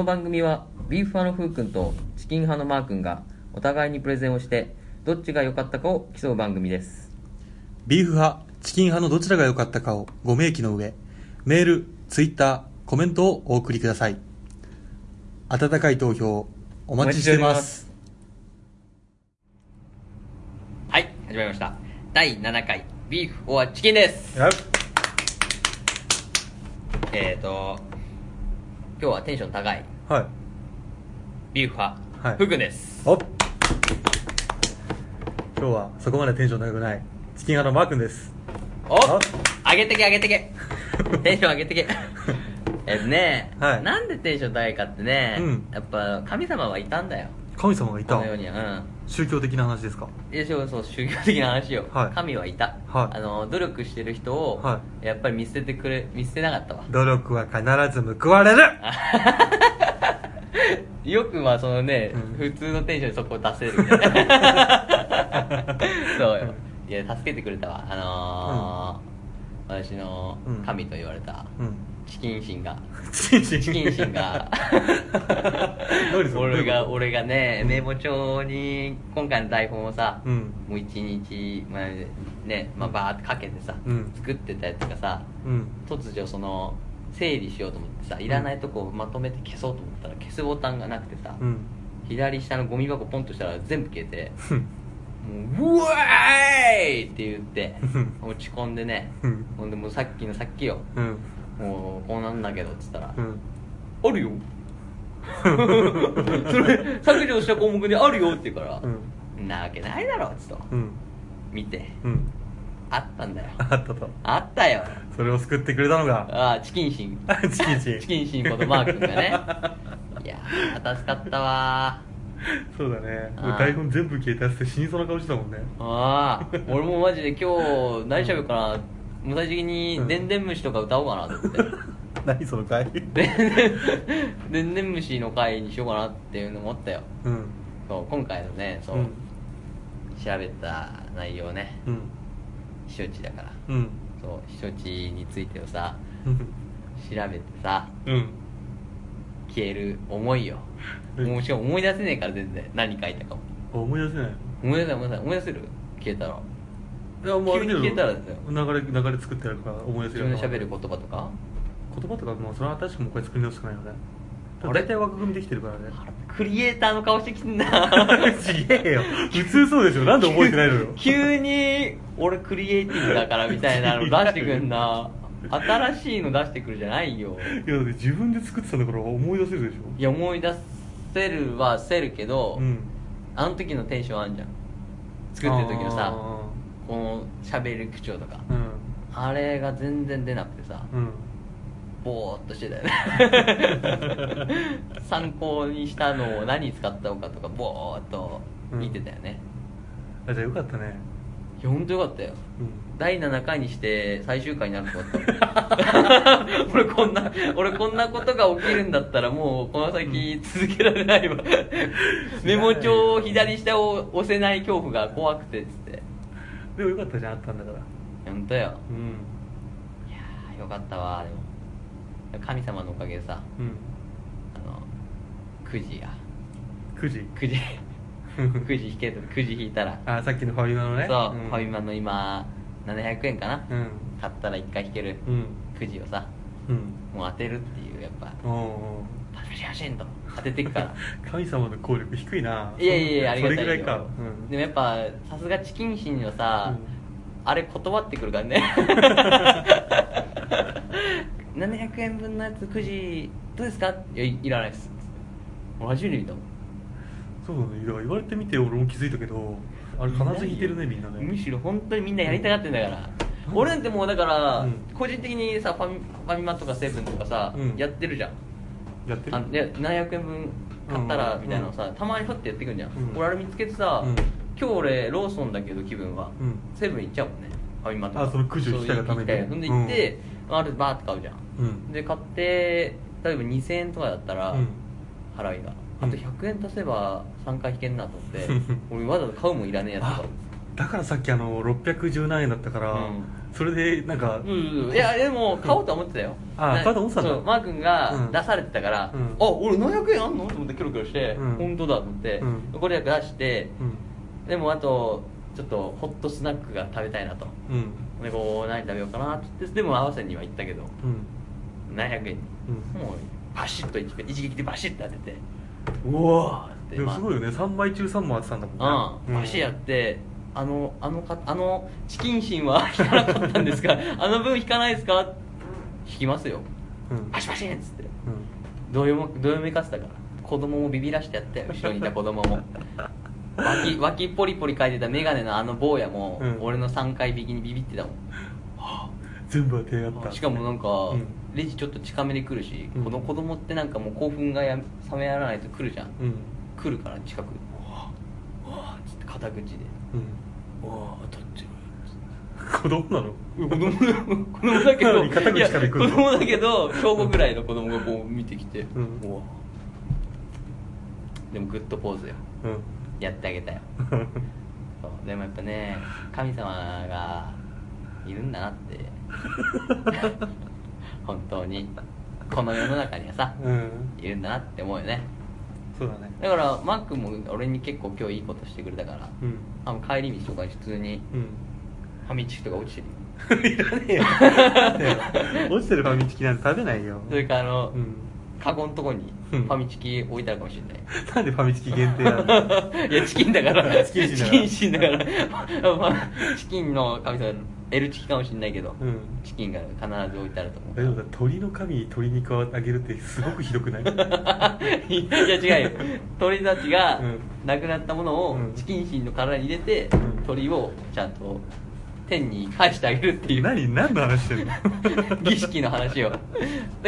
この番組はビーフ派のふうくんとチキン派のマーくんがお互いにプレゼンをしてどっちが良かったかを競う番組です。ビーフ派、チキン派のどちらが良かったかをご明記の上、メール、ツイッター、コメントをお送りください。温かい投票、お待ちしています。はい始まりました。第7回ビーフオアチキンです。やえーと今日はテンション高いはい。ビーフ派、はい。ふうくんです。お今日はそこまでテンション高くない、チキン派のマー君です。お上げてけ上げてけ。テンション上げてけ。えっとね、はい。なんでテンション高いかってね、うん。やっぱ神様はいたんだよ。神様がいた。この世には。うん。宗教的な話ですか？いやそうそう宗教的な話よ、はい。神はいた、はい。あの努力してる人を、はやっぱり見捨ててくれ見捨てなかったわ。努力は必ず報われる よくまあそのね、うん。普通のテンションでそこを出せる そうよ。いや助けてくれたわ。あのー私の神と言われたうん。チキン神 が。チキンシチキン神が。何それ？俺がどういうこと？俺がね名簿帳に今回の台本をさ、うん。もう一日、まあ、ね、まあ、バーってかけてさ、うん。作ってたやつがさうん。突如その整理しようと思ってさいらないとこをまとめて消そうと思ったら消すボタンがなくてさ、うん。左下のゴミ箱ポンとしたら全部消えてうん。もう「うわーい!」って言って落ち込んでねうんほんでもうさっきのさっきようん。もうこうなんだけどっつったら「うん。あるよ それ削除した項目であるよ」って言うからうん。「なわけないだろ」っつとうん。見てうん。あったんだよ。あったと。あったよ。それを救ってくれたのが、ああチキンシン。チキンシン。チキンシンことマー君がね。いやー助かったわ。そうだね。台本全部消えたやつって死にそうな顔してたもんね。ーああ。俺もマジで今日何しゃべるかなもう最終的にうん「でんでん虫」とか歌おうかなと思って。何その回？でんでん虫の回にしようかなっていうの思ったよ。うん。そう今回のねそう、うん。調べた内容ね。うん。避暑地だから。うん。そう避暑地についてをさうん。調べてさうん。消える思いようんもうしかも思い出せねえから全然何書いたかも。あ思い出せない。思い出せない思い出せない思い出せる？消えたら。いや、もうある程度急に消えたらですよ。流れ、流れ作ってあるから思い出せる自分で喋る言葉とか？言葉とかもうそれは確かもう一回作り直すしかないよね大体枠組みできてるからね。クリエイターの顔してきてんな。ちげえよ。普通そうでしょ。なんで覚えてないのよ。急に俺クリエイティブだからみたいなの 出してくんな。新しいの出してくるじゃないよ。いやだって自分で作ってたんだから思い出せるでしょ。いや思い出せるはせるけど、うん。あの時のテンションあんじゃん。作ってる時のさあこの喋る口調とか。ーうん。あれが全然出なくてさ。うんぼーっとしてたよね。参考にしたのを何に使ったのかとかぼーっと見てたよね、あじゃあよかったね。いやほんとよかったよ。うん。第7回にして最終回になると思った。俺こんな俺こんなことが起きるんだったらもうこの先続けられないわ。メモ帳を左下を押せない恐怖が怖くてっつって。でもよかったじゃんあったんだから。本当よ。うん。いやーよかったわでも神様のおかげでさ。うん。あのくじが9時くじ。くじ引けたくじ引いたら。あさっきのファミマのね。そう、ん。ファミマの今700円かな、うん。買ったら1回引ける。うん。くじをさうん。もう当てるっていうやっぱ。パシパシパシンと。当てていくから。神様の効力低いな。いやいやいやありがたいよ。それぐらいか。うん。でもやっぱさすがチキン神のさ、うん。あれ断ってくるからね 700円分のやつくじどうですかいやいいらないです俺初めて見たもんそうだねだから言われてみて俺も気づいたけどあれ必ず引いてるねみんなね。むしろ本当にみんなやりたがってんだから、俺なんてもうだから、うん。個人的にさファミファミマとかセブンとかさ、うん。やってるじゃん。やってるあで700円分買ったらうんみたいなのさ、たまにふってやってくるじゃん、うん。俺あれ見つけてさ、うん。今日俺ローソンだけど気分は、うん。セブン行っちゃうもんね。ファミマとか。あそのくじを引きたいがためにそん。で行って、あれバーって買うじゃんうん。で買って例えば2000円とかだったら、うん。払いが。うん。あと100円足せば3回引けんなと思って俺わざわざ買うもんいらねえやつとか。あだからさっきあの610何円だったから、うん。それでなんか、うん。いやでも買おうとは思ってたよ、なあ買おうと思ってたんだ。そうマー君がうん。出されてたから、うん。あ俺700円あんの？と思ってキョロキョロして、うん。本当だと思って、うん。これだけ出してうん。でもあとちょっとホットスナックが食べたいなと。うん。でこう何食べようかなって言ってでも合わせには行ったけど。うん700円に、うん。もうバシッと一一撃でバシッと当てて。うわ。ーってでもすごいよね。3枚中3枚当てたんだもんうん、バシッやってあのあのかあのチキン芯は 引かなかったんですかあの分引かないですか？引きますよ。うん。バシバシンっつって。うん。どよもどよめかせたから。子供もビビらしてやったよ後ろにいた子供も。脇脇ポリポリ書いてた眼鏡のあの坊やも、うん。俺の3回引きにビビってたもん。全部当てやがった。しかもなんか、うんレジちょっと近めで来るし、うん。この子供ってなんかもう興奮が冷めやらないと来るじゃん。うん。来るから近くうわうわっつって肩口で。うん。うわ当たってる子供なの？子供だ子供だけど子供だけど小5ぐらいの子供がこう見てきて、うん。うわでもグッドポーズよ。うん。やってあげたよ。そう。でもやっぱね神様がいるんだなって 本当にこの世の中にはさうん。いるんだなって思うよね。そうだね。だからマックも俺に結構今日いいことしてくれたからうん。あの帰り道とかに普通にうん。ファミチキとか落ちてるよ。いらねえよ。落ちてるファミチキなんて食べないよ。それからあの、うん。カゴのとこにフうん。ァミチキ置いてあるかもしれない。なんでファミチキ限定なの？いやチキンだから。チキンシンだから。チキンだから。まあチキンの神様 L チキかもしれないけど、うん。チキンが必ず置いてあると思う。大丈夫だ鳥の神に鶏肉をあげるってすごくひどくない？いや違うよ。鳥たちがうん。亡くなったものをうん。チキンシンの体に入れて、うん。鳥をちゃんと天に返してあげるっていう。何何の話してんの？儀式の話を。だか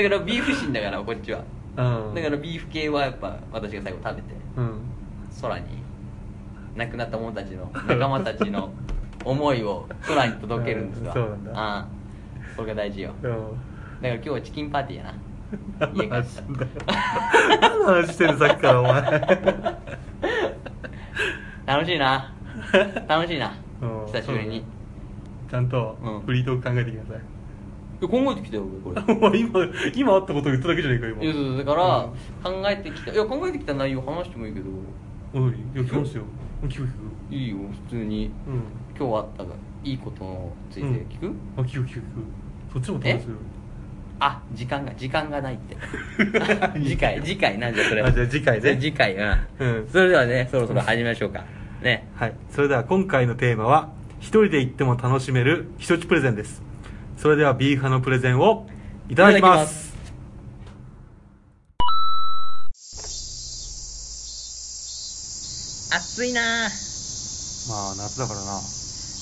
らビーフシンだからこっちは。うん。だからビーフ系はやっぱ私が最後食べて。うん。空に。亡くなった者たちの仲間たちの思いを空に届けるんですわうんそうなんだ。ああそれが大事よ。だうん。から今日はチキンパーティーやな。家帰っ何の話してんのさっきからお前。楽しいな。楽しいな。うん久しぶりに。ちゃんとうん。フリートーク考えてください、え考えてきたよ俺これ。今今あったこと言っただけじゃねえか今。いやそうだから、考えてきた。いや考えてきた内容話してもいいけど。うん、いやますよ。聞く聞くいいよ普通に。うん今日あったいいことについて聞く、あ聞く聞く聞く。そっちも楽しいよ。あ時間が時間がないって。次回次回なんじゃそれ？あじゃあ次回ね。次回うん、うん。それではねそろそろ始めましょうか。ね。はい。それでは今回のテーマは一人で行っても楽しめる避暑地プレゼンです。それではビーフ派のプレゼンをいただきます。暑いな。まあ夏だからな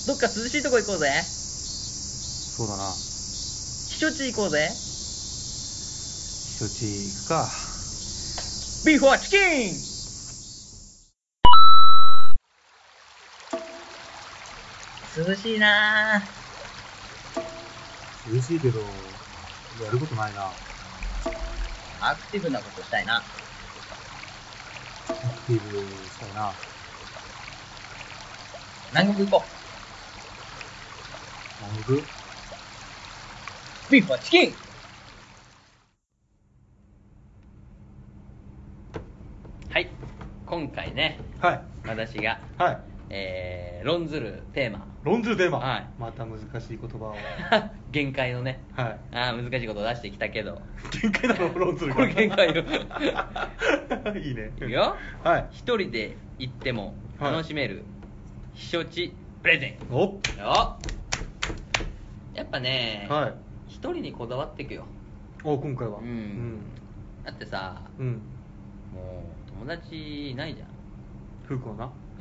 どっか涼しいとこ行こうぜ。そうだな。避暑地行こうぜ。避暑地行くか。ビーフはチキン！涼しいな嬉しいけどやることないな。アクティブなことしたいな。アクティブしたいな。南国行こうビーフはチキンはい。今回ねはい。私がはい。えー、論ずるテーマ。論ずるテーマ、はい。また難しい言葉を。限界のね。はい。あー難しいことを出してきたけど。限界なの論ずるこれ限界よ。いいね。いくよ。はい。一人で行っても楽しめる避暑地プレゼン。お。よやっぱねはい。一人にこだわっていくよ。お今回は。うん。だってさうん、うん、もう友達いないじゃん。風子な。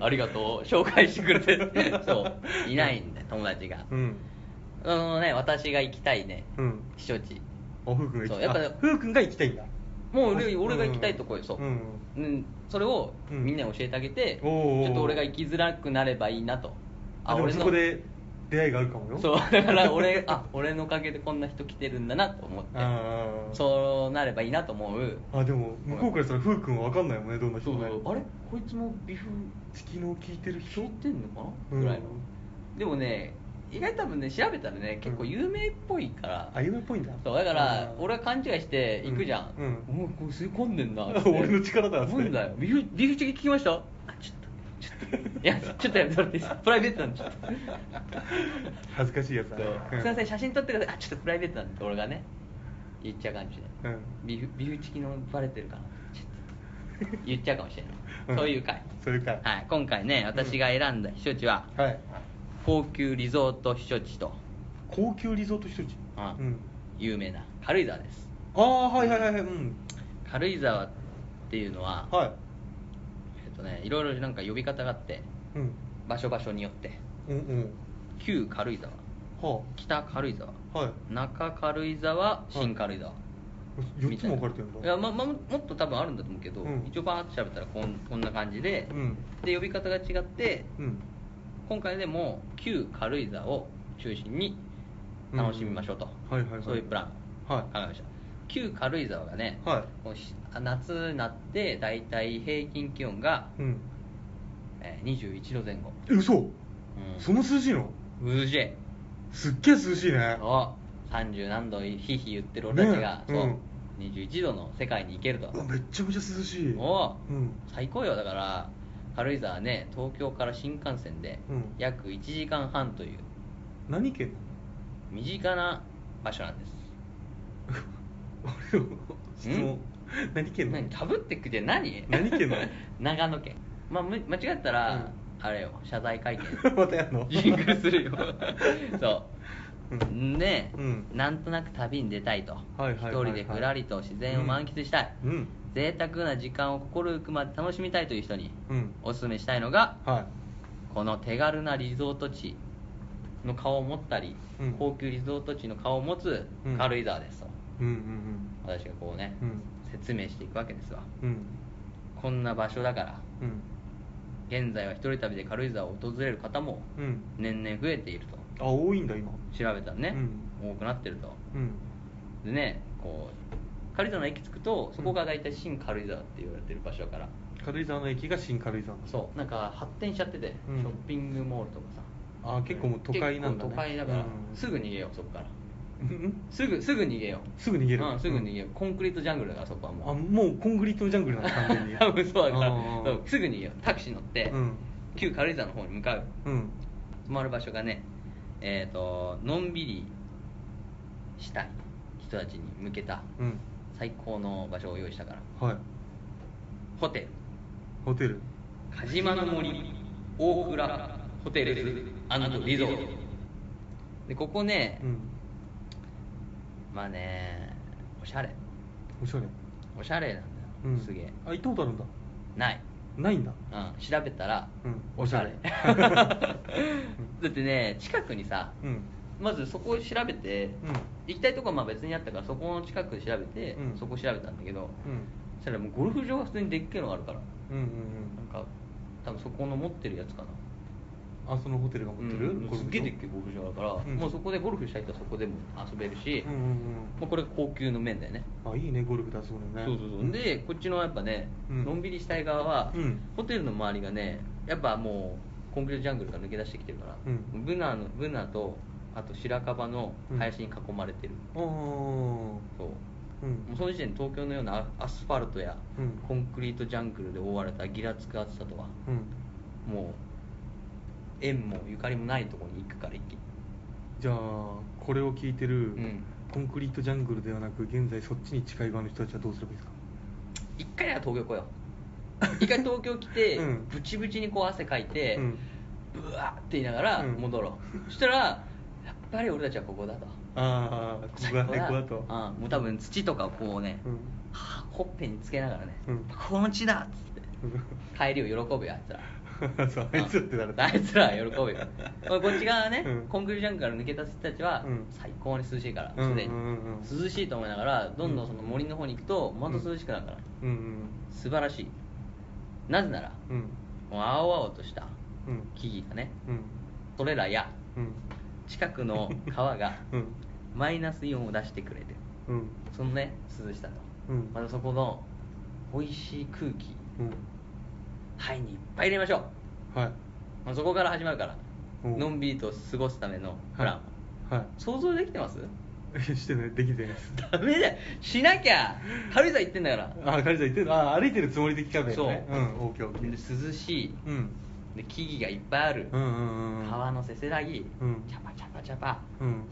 ありがとう。紹介してくれて。そう。いないんだよ友達が。うん。あのね私が行きたいねうん。避暑地。お風くんが行きそうやっぱあ風くんが行きたいんだ。もう俺俺が行きたいとこよそう、うん。うん、それをうん。みんなに教えてあげて、ちょっと俺が行きづらくなればいいなとあでもそこで出会いがあるかもよ。そうだから俺あ俺のおかげでこんな人来てるんだなと思って。そうなればいいなと思う。あでも向こうからしたらふうくんは分かんないもんねどんな人ね。そうそうあれ？こいつもビフチキノを聞いてる人？聞いてんのかな、うん。ぐらいの。でもね意外と多分ね調べたらね結構有名っぽいから、あ有名っぽいんだ。そうだからあー。俺は勘違いして行くじゃん、うん。うん。お前これ吸い込んでんな 俺の力だっつって。なんだよ。ビフビフチキ聞きました？あちょっと。いやちょっとやめてもらっていいですプライベートなんでちょっと。恥ずかしいやつだすいません写真撮ってください。あちょっとプライベートなんで俺がね言っちゃうかもしれない、うん。ビフビフチキのバレてるかな？ちょっと言っちゃうかもしれない、うん。そういう回。そういう回。はい。今回ね私が選んだ避暑地は、はい。高級リゾート避暑地と、高級リゾート避暑地？うん。うん。有名な軽井沢です。ああはいはいはいはい。うん。軽井沢っていうのは、はいとねいろいろなんか呼び方があってうん。場所場所によって。うんうん。旧軽井沢。は北軽井沢。あはい。中軽井沢新軽井沢、4つも分かれてるんだ。いや、まま、もっと多分あるんだと思うけど、うん。一応バーッと調べたらこんこんな感じで、うん。で呼び方が違ってうん。今回でも旧軽井沢を中心に楽しみましょうと、うん。はいはいはい。そういうプラン。はい。考えました旧軽井沢がね、はい。こうし夏になって大体平均気温が、うん。えー21度前後。え嘘。うん。そんな涼しいの？うじえすっげえ涼しいね。そう。30何度ひひ言ってる俺たちが、そう、ねうん。21度の世界に行けると。めっちゃめちゃ涼しい。おう。うん。最高よ。だから軽井沢はね東京から新幹線でうん。約1時間半という。何県身近な場所なんです 俺の質問。何県なの？何？かぶってくじゃ何？何県なの？長野県。まあむ間違ったら、うん。あれよ。謝罪会見。またやんの？ジングルするよ。そう。うん。で、うん。なんとなく旅に出たいと、一人でふらりと自然を満喫したい、うん。贅沢な時間を心ゆくまで楽しみたいという人にうん。おすすめしたいのがはこの手軽なリゾート地の顔を持ったり、うん。高級リゾート地の顔を持つうん。軽井沢ですと、いうんうん。私がこうね、うん。説明していくわけですわ。うん。うんこんな場所だからうん。現在は一人旅で軽井沢を訪れる方もうん。年々増えていると。あ多いんだ今。調べたらね、多くなってると。うん。でねこう軽井沢の駅着くとそこが大体新軽井沢って言われてる場所だから、軽井沢の駅が新軽井沢。そう。なんか発展しちゃってて、うん。ショッピングモールとかさ。あ結構もう都会なんだね。結構都会だから、うん。すぐ逃げようそこから。うんすぐすぐ逃げよう。すぐ逃げる？うんすぐ逃げよう、コンクリートジャングルだからそこはもう。あもうコンクリートジャングルなんだ完全に。多 分そうだからすぐ逃げよう。タクシー乗って、うん。旧軽井沢の方に向かう。うん。泊まる場所がねえっ、とのんびりしたい人たちに向けたうん。最高の場所を用意したから。はい。ホテル。ホテル。鹿島の森大倉ホテルリゾート。でここね、うんまあねおしゃれ。おしゃれ。おしゃれなんだよ、うん。すげえ。あ行ったことあるんだ。ない、ないんだ。うん、調べたら、うん。おしゃれ。おしゃれ。だってね近くにさうん。まずそこを調べて、うん。行きたいとこはまあ別にあったからそこの近くで調べて、うん。そこ調べたんだけど、うん。そしたらもうゴルフ場が普通にでっけえのがあるから。うんうんなんか多分そこの持ってるやつかな。うんあそのホテルが持ってる、うんすっげえでっけえゴルフ場だから、うん。もうそこでゴルフしたい人はそこでも遊べるし、うんうんもうこれが高級の面だよね。うんあいいねゴルフだそうね。そうそうそう、でこっちのやっぱね、うん。のんびりしたい側は、うん。ホテルの周りがねやっぱもうコンクリートジャングルから抜け出してきてるから、うん。ブナのブナとあと白樺の林に囲まれてる、ああそう。うん。もうその時点で東京のようなアスファルトやうん。コンクリートジャングルで覆われたギラつく暑さとはうん。もう縁もゆかりもないところに行くから一気に。じゃあこれを聞いてる、うん。コンクリートジャングルではなく現在そっちに近い側の人たちはどうすればいいですか？一回は東京来よう。一回東京来て、うん。ブチブチにこう汗かいて、うん。ブワーって言いながらうん。戻ろう、そしたらやっぱり俺たちはここだと。ああここが最最高高だと。うん、もう多分土とかをこうね、うん。はほっぺにつけながらね、うん。この地だっつって。帰りを喜ぶよあいつら そうあいつらってなる。あいつらは喜ぶよ。こっち側はね、うん。コンクリートジャングルから抜けた人たちは、うん。最高に涼しいからうんすでに、うんうん。うん涼しいと思いながらどんどんその森の方に行くとまた涼しくなるから、うん。うん素晴らしい。なぜなら、うん。もう青々としたうん。木々がねうん。それらやうん。近くの川が うん。マイナスイオンを出してくれてる。うん。そのね涼しさと、うん。またそこの美味しい空気うん肺にいっぱい入れましょう、はい。まあ、そこから始まるから。う。んのんびりと過ごすためのプラン、は想像できてます？いしてない。できてないです。ダメだよ。しなきゃ。軽井沢行ってんだから。あカリさん言ってるあ歩いてるつもりで来たんだよね。そう。うんオッケーオッケでー涼しい。うん。で木々がいっぱいある、うんうんうん川のせせらぎ、うん。チャパチャパチャパ。うん。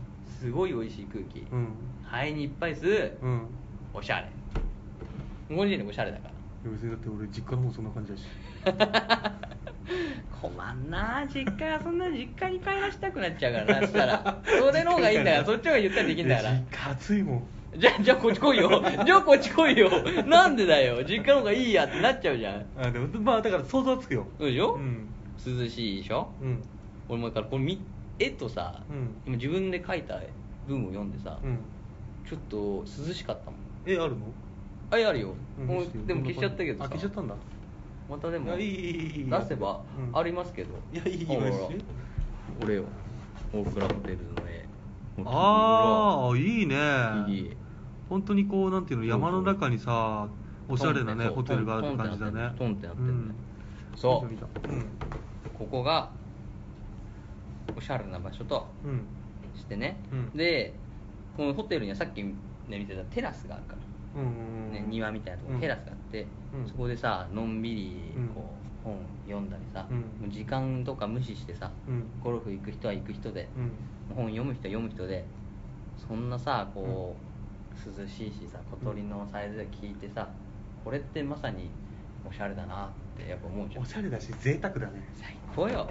すごい美味しい空気、うん。肺にいっぱい吸う、うん。おしゃれ。この時点でおしゃれだから別にだって俺実家の方そんな感じだし。困んな実家がそんな実家に帰らしたくなっちゃうからなそしたら。それの方がいいんだからそっちの方がゆったりできんだから。実家暑いもん。じゃあじゃあこっち来いよ。じゃあこっち来いよ。なんでだよ。実家の方がいいやってなっちゃうじゃん。あでもまあだから想像はつくよ。そうでしょ、うん。涼しいでしょ？うん。俺もだからこれみ絵とさ、うん。今自分で描いた文を読んでさ、うん。ちょっと涼しかったもん。えあるの？あれあるよ、うん。もう見せて？よでも消しちゃったけどあさ消しちゃったんだ。またでもいやいいいいいい。出せばうん。ありますけど、いやいいいいほらマジで俺よ。大倉ホテルの絵。ああいいね。いい。本当にこうなんていうのそうそう。山の中にさおしゃれなねそうホテルがある感じだね。トンってなってるうん。そう。見た見た。うん。ここがおしゃれな場所とうん。してね、うん。でこのホテルにはさっき、ね、見てたテラスがあるからね、庭みたいなところうん。テラスがあって、うん。そこでさのんびりうん。こう本読んだりさ、うん。もう時間とか無視してさ、うん。ゴルフ行く人は行く人で、うん。本読む人は読む人でそんなさこう、涼しいしさ小鳥のサイズで聞いてさこれってまさにおしゃれだなってやっぱ思うじゃん。おしゃれだし贅沢だね。最高よ、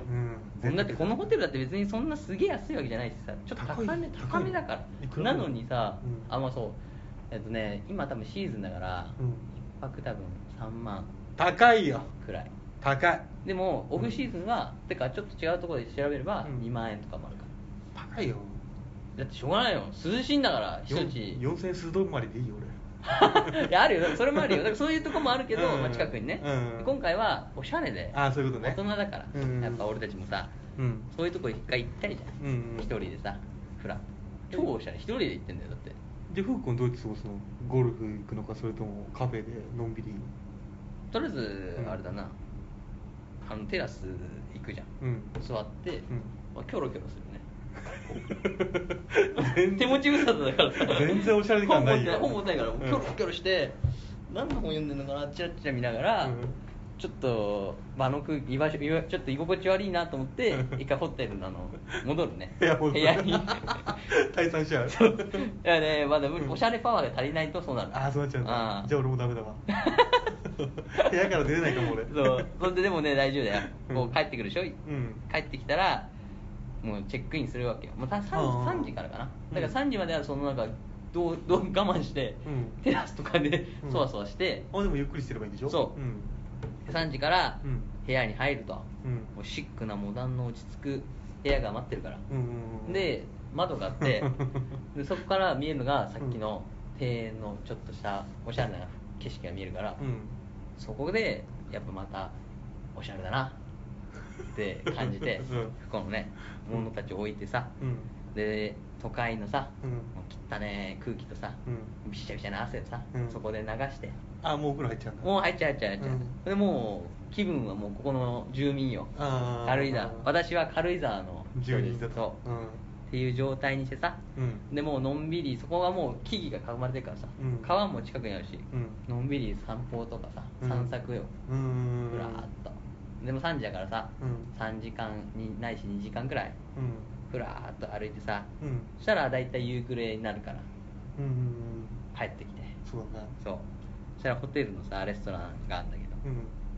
うん。だってこのホテルだって別にそんなすげえ安いわけじゃないしさちょっと高め高めだから。なのにさ、うん。あまあそうえっとね今多分シーズンだから、うん。一泊多分3万高いよ。くらい。高い。でもオフシーズンは、てかちょっと違うところで調べればうん。2万円とかもあるから、高いよ。だってしょうがないよ。涼しいんだから一よ日4000数度まりでいいよ俺。いやあるよ。それもあるよ。だからそういうとこもあるけど、うん。まあ、近くにね、うん。今回はおしゃれで。あーそういうことね。大人だから、うん。やっぱ俺たちもさうん。そういうとこ一回行ったりじゃん、うんうん。一人でさフラッ超おしゃれ。一人で行ってんだよだってじゃあふうくんどうやって過ごすの？ゴルフ行くのかそれともカフェでのんびり？とりあえずあれだな、あのテラス行くじゃん、うん。座って、うん。まあ、キョロキョロするね。全然。手持ち無沙汰だから。さ全然おしゃれ感ないよ。本持ってない本持ってないから、うんキョロキョロして何の本読んでんのかなチラチラ見ながら、うんちょっと場の空気居場所ちょっと居心地悪いなと思って 一回ホテルのあの戻るね。部屋部屋に。退散しちゃう。いやねまだおしゃれパワーが足りないとそうなる。ああそうなっちゃう。んだじゃあ俺もダメだわ。部屋から出れないかも俺。そう。それででもね大丈夫だよ、うん。こう帰ってくるでしょ、ん。帰ってきたらもうチェックインするわけよ。もう 3, ああ。3時からかな。うん。だから3時まではそのなんかどうどう我慢して、うん。テラスとかでうん。そわそわして、あでもゆっくりしてればいいんでしょ？そう。うん3時からうん。部屋に入ると、うん。もうシックなモダンの落ち着く部屋が待ってるから、うんうんうんで窓があって でそこから見えるのがさっきの庭園のちょっとしたおしゃれな景色が見えるから、うん。そこでやっぱまたおしゃれだなって感じて、うん。このね物たちを置いてさ、うん。で都会のさ、うん。汚ね空気とさ、うん。びしゃびしゃな汗をさ、うん。そこで流して。あもうお風呂入っちゃうんだ。もう入っちゃう入っちゃう入っちゃう、うん。でもう気分はもうここの住民よ。軽井沢。私は軽井沢の人住人だと。そう。っていう状態にしてさ、うん。でもうのんびりそこはもう木々が囲まれてるからさ、うん。川も近くにあるし、うん。のんびり散歩とかさうん。散策よ、うんうんふらーっと。でも3時だからさ、うん。3時間にないし2時間くらい。うんふらーっと歩いてさ、うん。そしたら大体夕暮れになるからうんうんうん。帰ってきて。そうだねそう。そしたらホテルのさレストランがあるんだけど、うん。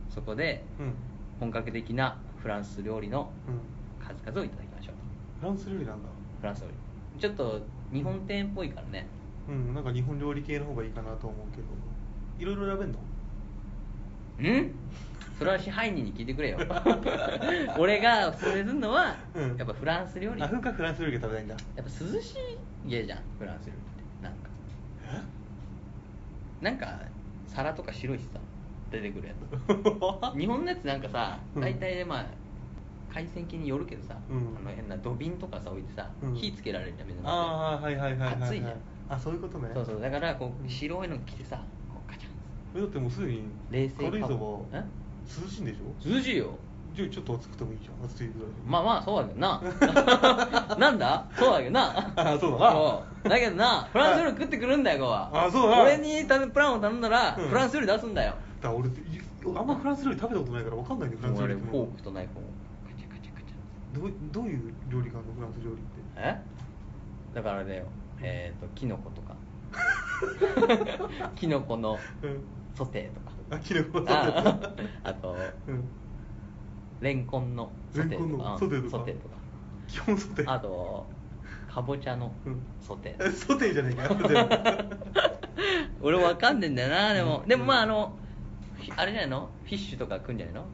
そこでうん。本格的なフランス料理のうん。数々をいただきましょうフランス料理なんだ。フランス料理。ちょっと日本店っぽいからね。うん。なんか日本料理系の方がいいかなと思うけど。いろいろ選べんの？ん？それは支配人に聞いてくれよ。俺がおすすめするのは、うん。やっぱフランス料理。あ風花フランス料理が食べたいんだ。やっぱ涼しい家じゃんフランス料理って。なんか。え？なんか皿とか白いしさ出てくるやつ。日本のやつなんかさうん。大体まあ海鮮系によるけどさ、うん。あの変な土瓶とかさ置いてさ、うん。火つけられるじゃん目の前でああはいはいはいはい、はい、熱いじゃん。あそういうことね。そうそう。だからこう白いの着てさこうガチャンえだってもうすでに冷静軽井沢え？涼しいんでしょ？涼しいよ。じゃあちょっと暑くてもいいじゃん。暑いぐらいで。まあまあそうだけどな。なんだ？そうだけどな。あそうだ。なそうだけどなフランス料理食ってくるんだよここはあそうだ。俺に食べプランを頼んだら、うん。フランス料理出すんだよ。だから俺あんまフランス料理食べたことないからわかんないけどフランス料俺理フォークとナイフをカチャカチャカチャ。どうどういう料理があるのフランス料理って？え？だからあれだよえっ、ー、とキノコとか。キノコのうんソテーとかあキノコソテあーあとうん。レンコンのソテーレンコンのとかソテーとか？ソテーとか。基本ソテー。あとかぼちゃのうん。ソテえー、ソテーじゃねえか。よソテー俺わかんねえんだよなでも、うん。でも。まああのひあれじゃないの？フィッシュとか食うんじゃないの？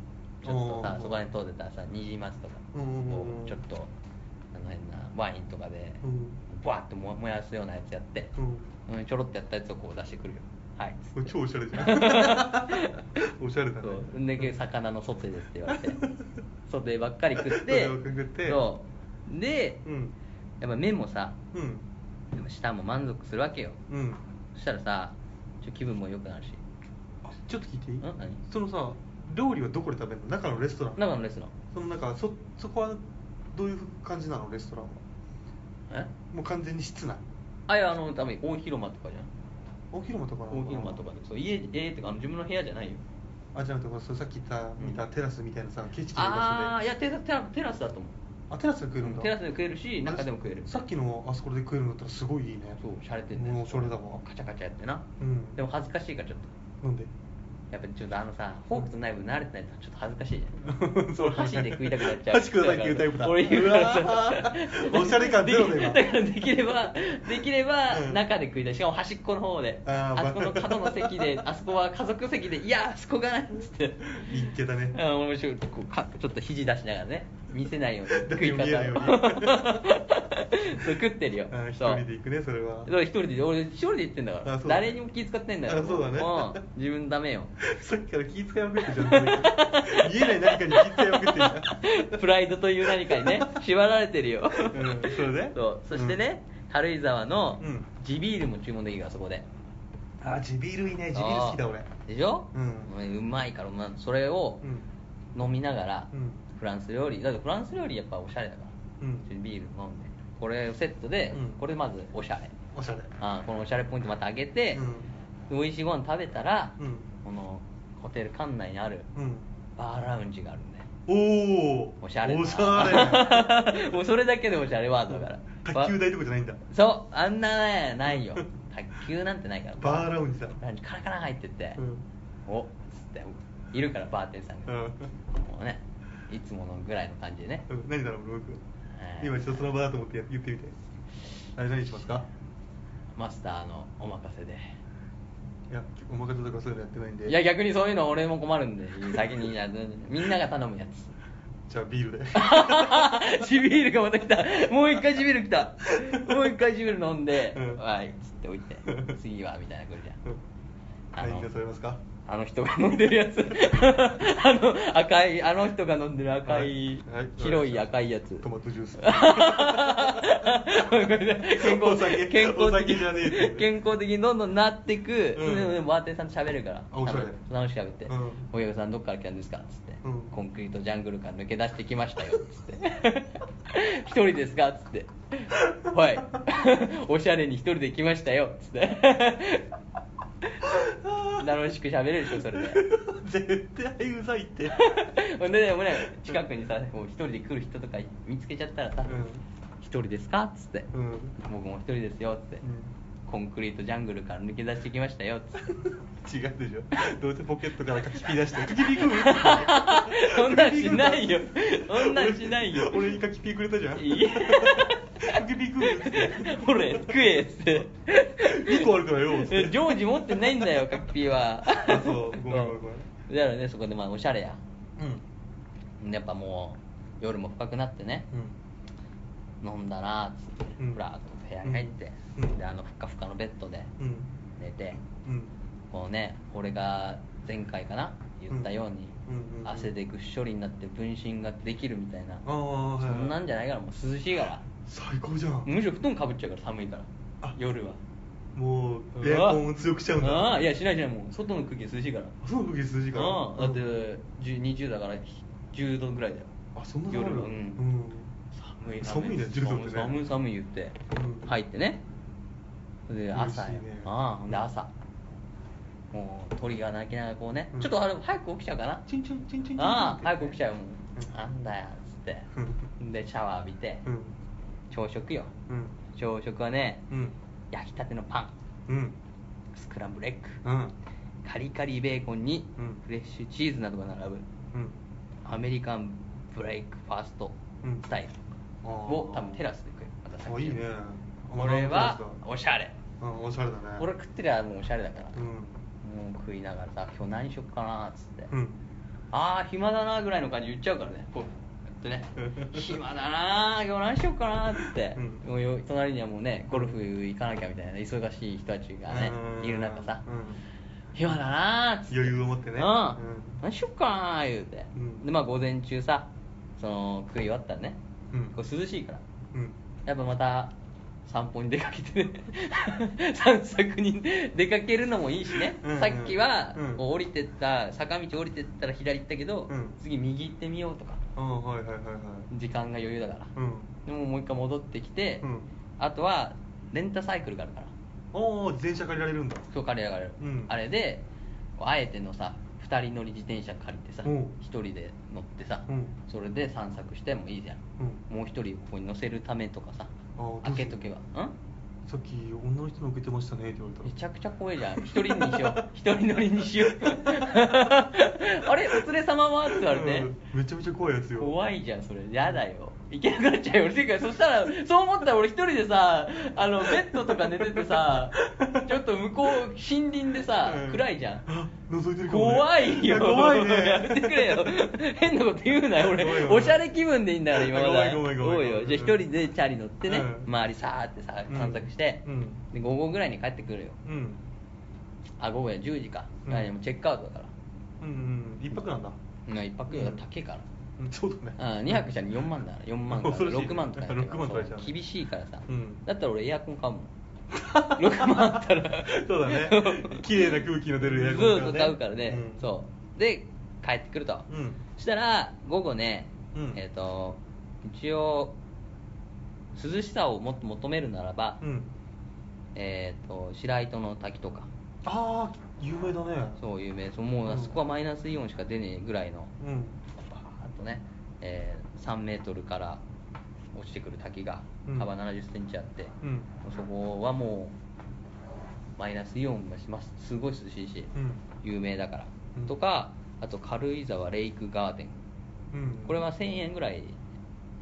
ちょっとおーさそこら辺通ってたらさニジマスとか。うんうんうんこうちょっとあの変なワインとかでうん。バーッとも燃やすようなやつやって、うん。うんちょろってやったやつをこう出してくるよはい。これ超おしゃれじゃん。おしゃれだね。そう。で魚のソテーですって言われて。ソテーばっかり食っソテてーばっかり食って。そう。で、うん。やっぱ麺もさうん。でも舌も満足するわけよ。うん。そしたらさちょ気分も良くなるし。あちょっと聞いていい？ん何？そのさ料理はどこで食べるの？中のレストラン。中のレストラン。その中そそこはどういう感じなの？レストランは。え？もう完全に室内。あいやあの多分大広間とかじゃん大広間とかなの大広間とかでそう家家ってかあの自分の部屋じゃないよ。あじゃなくてそれさっき言った見たうんテラスみたいなさ景色の場所で。ああいやテラテラテラスだと思う。あテラスで食えるんだ。テラスで食えるし中でも食える。さっきのあそこで食えるんだったらすごいいいね。そう洒落てんねもうそれだわカチャカチャやってな、うん。でも恥ずかしいからちょっと。なんで？やっぱりちょっとあのさフォークとナイフ慣れてないとちょっと恥ずかしいじゃん。そう俺箸で食いたくなっちゃう。箸くださいっていうタイプだ俺言うからさおしゃれ感ゼロだ今。だからできればできればう。ん中で食いたいしかも端っこの方であそこの角の席であそこは家族席でいやあそこがないっつって。言ってたね。あ面白い。こうかちょっと肘出しながらね見せないように 食い方を。そう食ってるよ。あ一そう。人で行くねそれは。だから一人で。俺一人で言ってんだから。あそうだ誰にも気遣ってんだよあそうだね。ん自分ダメよ。さっきから気遣いまくってるじゃん見えない何かに気遣いまくってるじゃんプライドという何かにね縛られてるよ、うんそれでそう。そしてね、軽井沢のうん。地ビールも注文できるからそこで。あ地ビールいいね。地ビール好きだ俺。でしょ、うん。うまいからまあそれをうん飲みながら、うん。フランス料理。だってフランス料理やっぱおしゃれだから、うん。ビール飲んで。これをセットで、うん。これまずおしゃれ。おしゃれ。あーこのおしゃれポイントまた上げて、美味しいご飯食べたら、うん。このホテル館内にあるうん。バーラウンジがあるんだよおおおしゃれな。おしゃれ。もうそれだけでおしゃれワードだから。卓球台とかじゃないんだ。そう。あんなねないよ。卓球なんてないから。バーラウンジだ。ラウンジカラカラ入ってって、うん。おっつっているからバーテンさんが、うん。もうねいつものぐらいの感じでね、うん。何だろう僕。えー今ちょっとその場だと思ってや言ってみて。あれ何しますか？マスターのお任せで。いやお任せとかそういうのやってないんで。いや逆にそういうの俺も困るんで。先にやるみんなが頼むやつ。じゃあビールで。地ビールがまた来た。もう一回地ビール来た。もう一回地ビール飲んで、うん。はい。っつって置いて。次はみたいな来るじゃん。うんあの何が添えますか？あの人が飲んでるやつ。あの赤いあの人が飲んでる赤い、はい。はい。広い赤いやつ。トマトジュース。健康お酒。健康的じゃねえって健康的にどんどんなってく、うん。それでバーテンさんと喋るから。あおしゃれ楽しく喋って。うん「おやさんどっから来たんですか?」っつって、うんコンクリートジャングルから抜け出してきましたよ」っつって「一人ですか?」っつって「はい。おしゃれに一人で来ましたよ」っつって楽しく喋れるでしょそれで。絶対うざいって。ほんでね、もうね、近くにさ、もう一人で来る人とか見つけちゃったらさ、うん。一人ですかっつって、うん。僕も一人ですよっつって、コンクリートジャングルから抜け出してきましたよっつって。違うでしょ。どうせポケットから柿ピー出して柿ピー食う？そんなんしないよ。そんなんしないよ。俺俺に柿ピーくれたじゃん。いい柿ピー食うっつってほれ、食えっつって。2個あるからよっつって。ジョージ持ってないんだよ、カッピーは。あそう。ごめんごめんごめん。だからね、そこでまあ、おしゃれや。うん。やっぱもう、夜も深くなってね、飲んだなっつって、うん。ふらっと部屋に入って、うん。であのふかふかのベッドでうん。寝て、うん。こうね俺が前回かな言ったように、うん。うん。うん。汗でぐっしょりになって分身ができるみたいな、ああはいそはい。んなんじゃないからもう涼しいから最高じゃん。むしろ布団かぶっちゃうから寒いから。あ。夜は。もうエアコンを強くしちゃうんだ。ああいやしないしない。もう外の空気涼しいから。あそう時数時間。ああだって10 20だから10度ぐらいだよ。あそんな夜は。うん。うん。寒い寒いね10度ってね。寒い寒い言って、うん。入ってね。で朝ああで朝。もう鳥が鳴きながらこうね、うん。ちょっとあれ早く起きちゃうかな。チンチンチンチンチンああ早く起きちゃうもん、うんなんだよっつって。うん。でシャワー浴びて、うん朝食よ。うん。朝食はね、うん。焼きたてのパン。うん。スクランブルエッグ。うん。カリカリベーコンにうん。フレッシュチーズなどが並ぶ。うん。アメリカンブレイクファーストうん。スタイル。を多分テラスで食うまたさっきあいいね。これはおしゃれ。うんおしゃれだね。俺食ってりゃもうおしゃれだから、うん。もう食いながらさ今日何しよっかなっつって、うん。ああ暇だなぐらいの感じ言っちゃうからねってね。暇だな今日何しよっかなっつって、うん。もうよ隣にはもうねゴルフ行かなきゃみたいな忙しい人たちがねうん。いる中さ、うん。暇だなーって。余裕を持ってね。うん、うん。何しよっかなー言うて、うん。でまあ午前中さその食い終わったらね、うん。こう涼しいから。うん。やっぱまた散歩に出かけてね。散策に出かけるのもいいしね、うん。うん。さっきは降りてった坂道降りてったら左行ったけど、うん。次右行ってみようとかああはいはいはいはい。時間が余裕だから、うん。でももう一回戻ってきて、うん。あとはレンタサイクルがあるから。おお自転車借りられるんだ。そう借りられる、うん。あれであえてのさ2人乗り自転車借りてさうん。1人で乗ってさ、うん。それで散策してもいいじゃん、うん。もう1人ここに乗せるためとかさ開けとけば。うん？さっき女の人乗っけてましたねって言われた。めちゃくちゃ怖いじゃん。一人にしよう。一人乗りにしよう。あれ？お連れ様は？って言われて、うん。めちゃめちゃ怖いやつよ。怖いじゃんそれ。やだよ行けなくなっちゃうよ。てかそしたらそう思ったら俺一人でさあのベッドとか寝ててさちょっと向こう森林でさ、うん。暗いじゃん。あ覗いてるかもね。怖いよ。怖いね。やめてくれよ。変なこと言うなよ俺。ごめんごめんおしゃれ気分でいいんだから今まだごめんごめんごめんそうよ。じゃあ一人でチャリ乗ってね、うん。周りさーってさうん。散策して、うん。で午後ぐらいに帰ってくるよ。うん。あ午後や10時か、うん。あでもチェックアウトだから。うんうん。一泊なんだ。うん一泊うん。が高いから、うんそうだね。あ2泊したら4万だから4万から恐ろしいね。6万とかやってるから。6万取られちゃうそう厳しいからさ、うん。だったら俺エアコン買うもん。6万あったら。そうだね。綺麗な空気の出るエアコン買うからね、うん。そう。で帰ってくると、うん。そしたら午後ね、うん。えっ、と一応涼しさをもっと求めるならば、うん。えっ、と白糸の滝とか。ああ有名だね。そう有名。そうもううんあそこはマイナスイオンしか出ねえぐらいのうんとね、えー3メートルから落ちてくる滝がうん。幅7 0センチあって、うん。そこはもうマイナスイオンがします。すごい涼しいし、うん。有名だから、うん。とかあと軽井沢レイクガーデン。うん。これは1000円ぐらい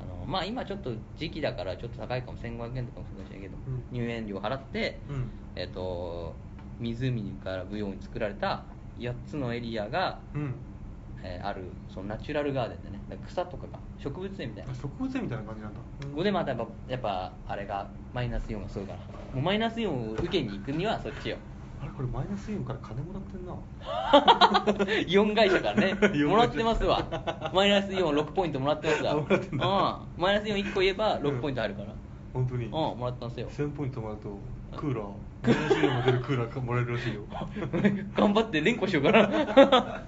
あのまあ今ちょっと時期だからちょっと高いかも1500円とかもするかもしれないけど、うん。入園料払って、うん。えっ、と湖から舞踊に作られた8つのエリアが、うんえーあるそのナチュラルガーデンでね草とかが植物園みたいな。あ植物園みたいな感じなんだ。ここでまたやっぱやっぱあれがマイナスイオンがすごいからもうマイナスイオンを受けに行くにはそっちよ。あれこれマイナスイオンから金もらってんな。イオン会社からね。もらってますわ。マイナスイオン6ポイントもらってますわ。もらってんだ。うん。マイナスイオン1個言えば6ポイント入るから。本当に。うんもらってますよ。1000ポイントもらうとクーラーマイナスイオンが出るクーラーがもらえるらしいよ。頑張って連呼しようかな。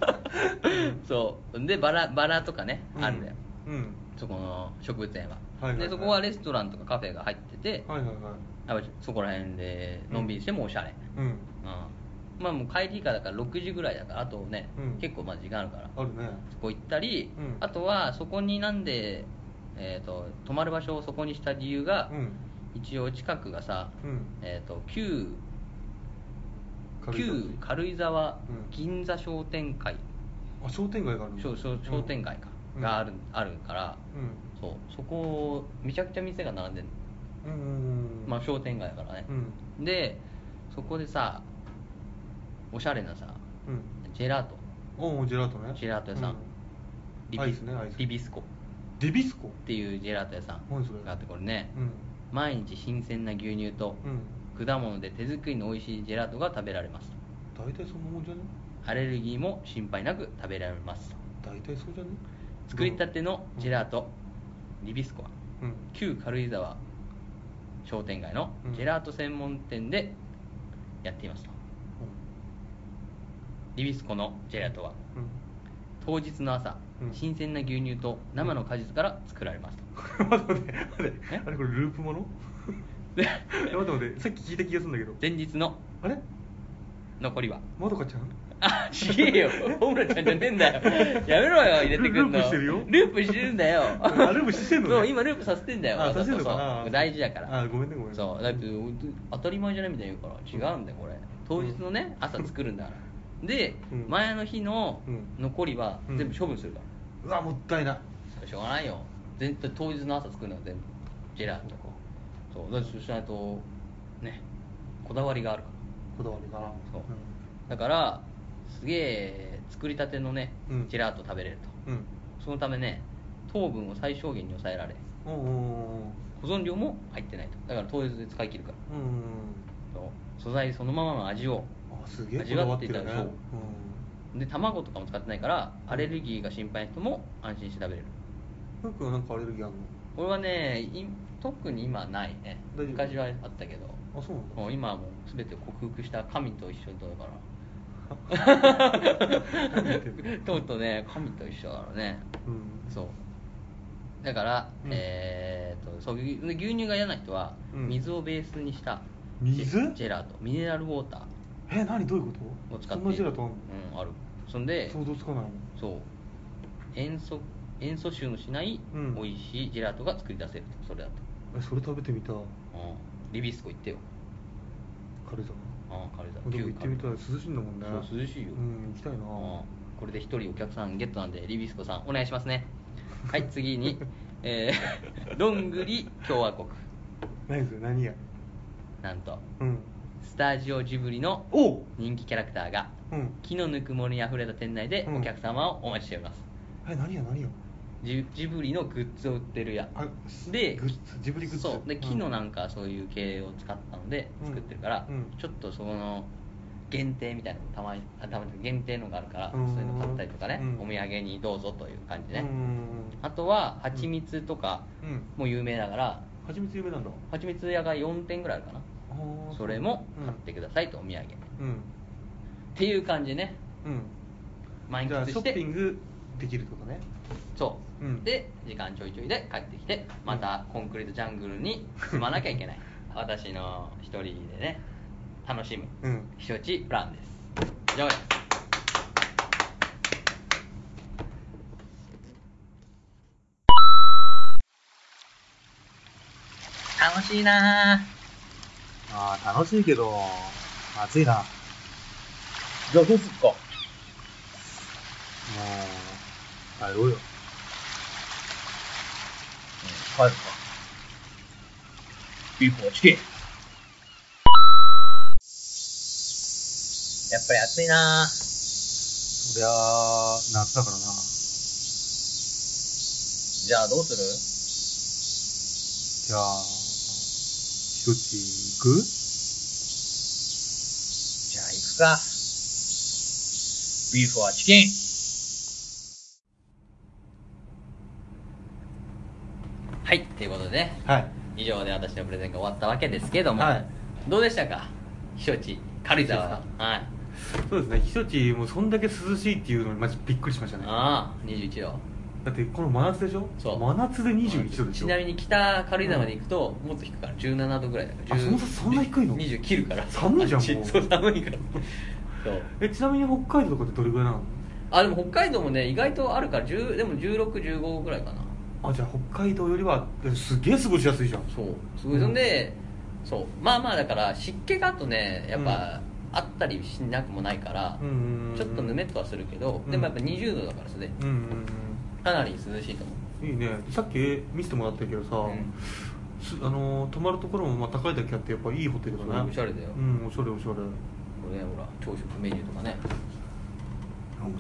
そう。でバラバラとかね、うん。あるんだよ。うん。そこの植物園は,、はいはいはい。でそこはレストランとかカフェが入ってて、はいはいはい。そこら辺でのんびりしてもおしゃれ、うん。うん。まあもう帰りからだから6時ぐらいだからあとね、うん。結構まあ時間あるから。あるね。そこ行ったり、うん。あとはそこになんで、えー、と泊まる場所をそこにした理由が、うん一応近くがさ、うん。えー、と旧軽井沢。旧軽井沢うん。銀座商店会、あ商店街があるの商商商店街か、うん。があるあるから、うん。そうそこめちゃくちゃ店が並んでるうんうんうん。まあ商店街だからね、うん。でそこでさおしゃれなさうん。ジェラート。おおジェラートね。ジェラート屋さん。うリビアイスねアイス。リビスコ。っデビスコ？ていうジェラート屋さん何それ？があってこれね、うん毎日新鮮な牛乳とうん。果物で手作りの美味しいジェラートが食べられます。大体そんなもんじゃね？アレルギーも心配なく食べられます。大体そうじゃね？作りたてのジェラート、リビスコはうん。旧軽井沢商店街のうん。ジェラート専門店でやっていますと、リビスコのジェラートはうん。当日の朝、うん。新鮮な牛乳と生の果実から作られます。と、待って待って待ってえ？あれこれループもの？待って待ってさっき聞いた気がするんだけど前日のあれ？残りはまどかちゃん？あ、ちげえ？よ。ホムラちゃんじゃねえんだよ。やめろよ、入れてくんの。ループしてるよループしてるんだよ。あループしてんのねそう、今ループさせてんだよ。あさせんのか大事だから。あごめんねごめんねそう、だって当たり前じゃないみたいに言うから、違うんだよ、これ。当日のね、朝作るんだから。でうん、前の日のうん残りはうん全部処分するから。うわもったいなしょうがないよ。絶対当日の朝作るのは全部。ジェラート。そう、だそうしないと、ね、こだわりがあるから。こだわりがなそう。だからすげえ作りたてのね、うん。ジェラート食べれると。うん。うんそのためね糖分を最小限に抑えられ保存料も入ってないと。だから当日で使い切るから。うんうんそう。素材そのままの味を味だわっていたらわってるね。そう。で卵とかも使ってないからアレルギーが心配な人も安心して食べれるうんなんかなんかアレルギーあるこれはねい特に今はないね。大丈夫？昔はあったけど。のあそうなんだ。もう今はもう全てを克服した神と一緒だから。とうとうね神と一緒だからね。うん。そう。だから、うん。えー、とそう牛乳が嫌な人はうん。水をベースにした。水？ジェジェラート。ミネラルウォータえ何？どういうこーを使ってとそんなジェラートあんの？うんある。そんで想像つかないもんそう。塩素塩素臭のしないうん。美味しいジェラートが作り出せる。とそれだと、えそれ食べてみたい。うん、リビスコ行ってよ。軽井沢ああ軽井沢でも行ってみたい。旧涼しいんだもんね。そう涼しいよ。うん行きたいな。うん。これで一人お客さんゲットなんでリビスコさんお願いしますね。はい次にえー、どんぐり共和国。何それ何や？なんとうん。スタジオジブリのおう。人気キャラクターがうん。木のぬくもりにあふれた店内でうんお客様をお待ちしております、え何や何や？ジジブリのグッズを売ってるやあでグッズジブリグッズ？そう。で木のなんかかそういう系を使ったのでうん。作ってるから、うん。ちょっとその限定みたいなのたまにあたまに限定のがあるからうん。そういうの買ったりとかね、うん。お土産にどうぞという感じね、うん。あとは蜂蜜とかうん。も有名だから蜂蜜有名なんだ。蜂蜜屋が4店ぐらいあるかな。あーそれもうん買ってくださいとお土産、っうん。ていう感じね。うん。満じゃあショッピングできるってことね。そう、うん。で時間ちょいちょいで帰ってきてまたコンクリートジャングルに住まなきゃいけない。私の一人でね楽しむうん。避暑地プランです。以上です楽しいな。ぁああ楽しいけど暑いな。もじゃあどうすっかう帰ろうよ帰るか。ビーフはチキンやっぱり暑いな。ぁそりゃあ夏だからな。じゃあどうする？じゃあ避暑地行く？じゃあ行くか。ビーフはチキンはいということでねはい。以上で私のプレゼンが終わったわけですけども、はい。どうでしたか？避暑地軽井沢。ははい。そうですね。避暑地もうそんだけ涼しいっていうのにマジびっくりしましたね。ああ21度。だってこの真夏でしょ？そう。真夏で21度でしょ？ちなみに北軽井沢まで行くともっと低くから17度ぐらいだから。あそんなそんな低いの？20切るから。寒いじゃんもう。そう寒いから。そう。えちなみに北海道とかってどれぐらいなの？あでも北海道もね意外とあるから10でも1615ぐらいかなあじゃあ北海道よりはえすげえ過ごしやすいじゃん。そう。すごい。そんで、そう。まあまあだから湿気があとねやっぱ、あったりしなくもないから、ちょっとぬめっとはするけど、うん。でもやっぱ20度だからそれでうんうん。かなり涼しいと思う。んいいね。さっき見せてもらったけどさ、あのー泊まるところもまあ高いだけあってやっぱいいホテルだねそうおしゃれだよ。うんおしゃれおしゃれ。うこれねほら朝食メニューとかね。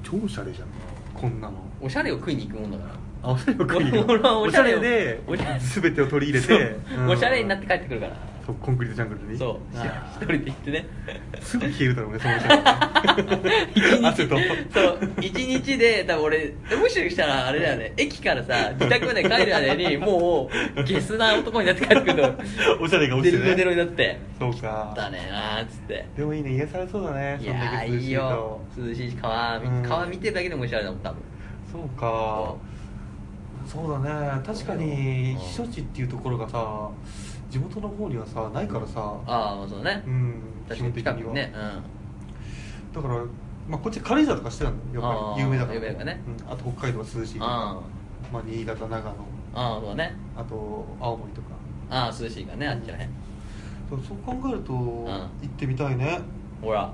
超おしゃれじゃん。こんなの。おしゃれを食いに行くもんだからあ おしゃれを食いに俺はおしゃれでおしゃれ。全てを取り入れそう。て、うん。おしゃれになって帰ってくるから。そうコンクリートジャングルに。そう。あ一人で行ってね。ーすぐ消えるだろうねその人 汗と。そう。一日で多分俺もしかしたらあれだよね。駅からさ自宅まで帰る間にもうゲスな男になって帰ってくるとおしゃれが落ちてね。デロデロになって。そうか。だねーなーっつって。でもいいね癒されそうだねいやーいいそんだけ涼しいよ。と涼しいし川見うん。川見てるだけでもおしゃれだもん多分。そうか。そうだね。確かに避暑地っていうところがさ地元の方にはさないからさ。ああまあそうね。うん確かに近くにねだから、まあ、こっち軽井沢とかしてたんだよ。やっぱり有名だから。有名だね。うん、あと北海道は涼しいとか。あまあ、新潟長野。あああそうね。あと青森とか。ああ涼しいからねあっちらへん。そうそう考えると、ん。行ってみたいね。ほら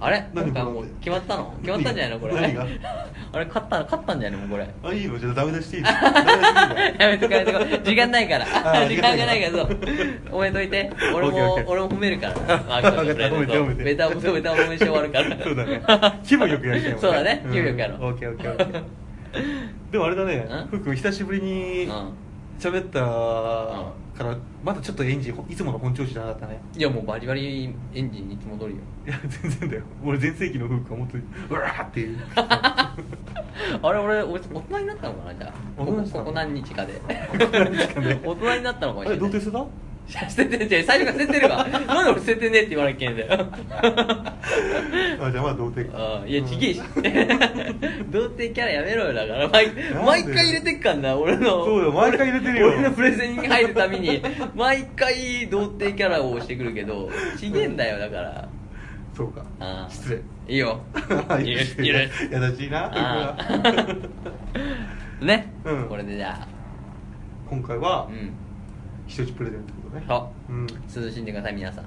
あれ？何今回もう決まったの？決まったんじゃないのこれ？何が？あれ勝った勝ったんじゃないのもうこれ？あいいよじゃあダメ出していいダメ出していいよ。やめとかやめとか時間ないから。時間がないからそう。おめといて。俺も俺も褒めるから。わかった褒めて褒めて。ベタベタ褒めして終わるから。そうだね。気分よくやりたいもんね。そうだね。ん。気分よくやろう。オッケーオッケーオッケー。でもあれだね。うん？ふうくん久しぶりにうん。喋ったからまだちょっとエンジンいつもの本調子じゃなかったね。いやもうバリバリエンジンにいつも通りよ。いや全然だよ。俺全盛期のふうくんはもっとうわーっていう。あれ俺俺大人になったのかなじゃあ。ここここ何日かで。大人になったのかもしあれれない。童貞してた？いや捨ててんじゃん。最初から捨ててるわ。なんで俺捨ててねえって言わなきゃいけないんだよ。あじゃあまあ童貞か。あいやちげえし。童貞キャラやめろよだから。毎で毎回入れてっかんな俺の。そうよ毎回入れてるよ。俺のプレゼンに入るたびに。毎回童貞キャラをしてくるけどちげえんだよだから。そうか。ああ。失礼。いいよ。いいる失いる礼優しいな ね、うん。これでじゃ今回はあうん一つプレゼントことね。そう。うん。涼しんでください皆さん。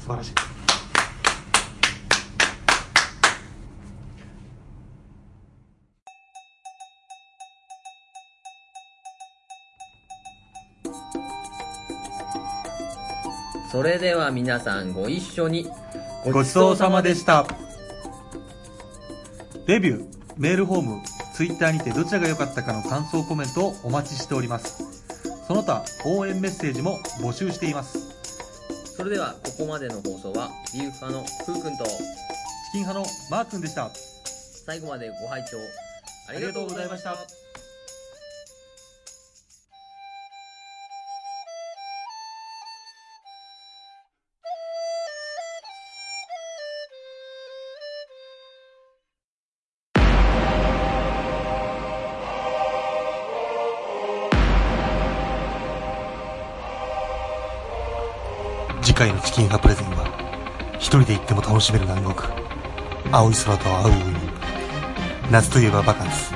素晴らしい。それでは皆さんご一緒にごちそうさまでした。レビューメールフォームツイッターにてどちらが良かったかの感想コメントをお待ちしておりますその他応援メッセージも募集しています。それではここまでの放送はビーフ派のふうくんとチキン派のマー君でした。最後までご拝聴ありがとうございましたキン派プレゼンは一人で行っても楽しめる南国青い空と青い海夏といえばバカンス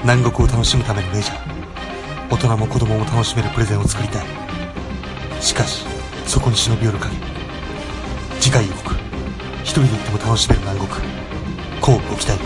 南国を楽しむためのレジャー大人も子供も楽しめるプレゼンを作りたい。しかしそこに忍び寄る影次回予告一人で行っても楽しめる南国乞うご期待。